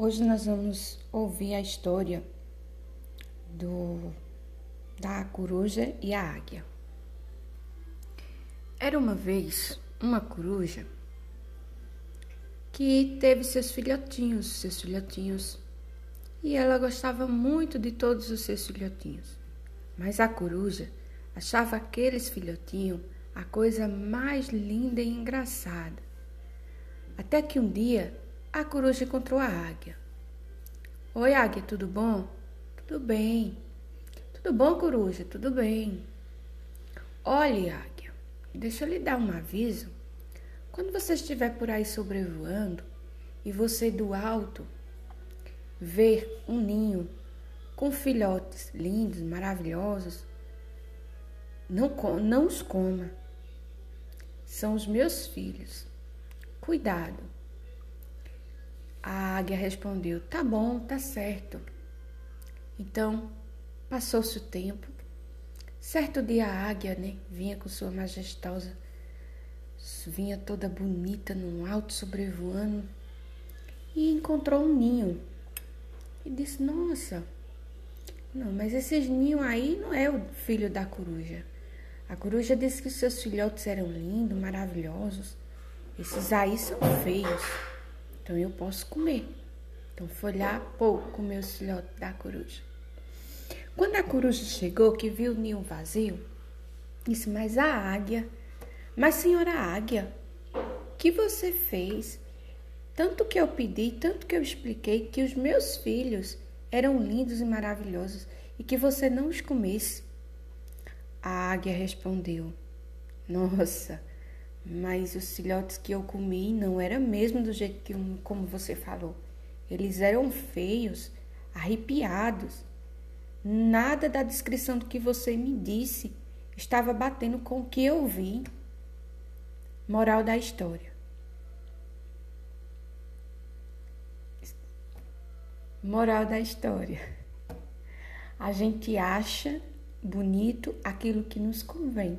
Hoje nós vamos ouvir a história do da coruja e a águia. Era uma vez uma coruja que teve seus filhotinhos, seus filhotinhos, e ela gostava muito de todos os seus filhotinhos. Mas a coruja achava aqueles filhotinhos a coisa mais linda e engraçada. Até que um dia a coruja encontrou a águia. Oi, águia, tudo bom? Tudo bem. Tudo bom, coruja? Tudo bem. Olhe, águia, deixa eu lhe dar um aviso. Quando você estiver por aí sobrevoando e você do alto ver um ninho com filhotes lindos, maravilhosos, não, não os coma. São os meus filhos. Cuidado. A águia respondeu: Tá bom, tá certo. Então, passou-se o tempo. Certo dia a águia, né, vinha com sua majestosa, vinha toda bonita no alto sobrevoando e encontrou um ninho. E disse: Nossa, não, mas esses ninhos aí não é o filho da coruja. A coruja disse que seus filhotes eram lindos, maravilhosos. Esses aí são feios. Então eu posso comer. Então foi lá, pô, comer os filhotes da coruja. Quando a coruja chegou, que viu o ninho vazio, disse: Mas a águia, mas senhora águia, que você fez? Tanto que eu pedi, tanto que eu expliquei que os meus filhos eram lindos e maravilhosos e que você não os comesse. A águia respondeu: Nossa, mas os filhotes que eu comi não era mesmo do jeito que como você falou. Eles eram feios, arrepiados. Nada da descrição do que você me disse estava batendo com o que eu vi. Moral da história. Moral da história. A gente acha bonito aquilo que nos convém.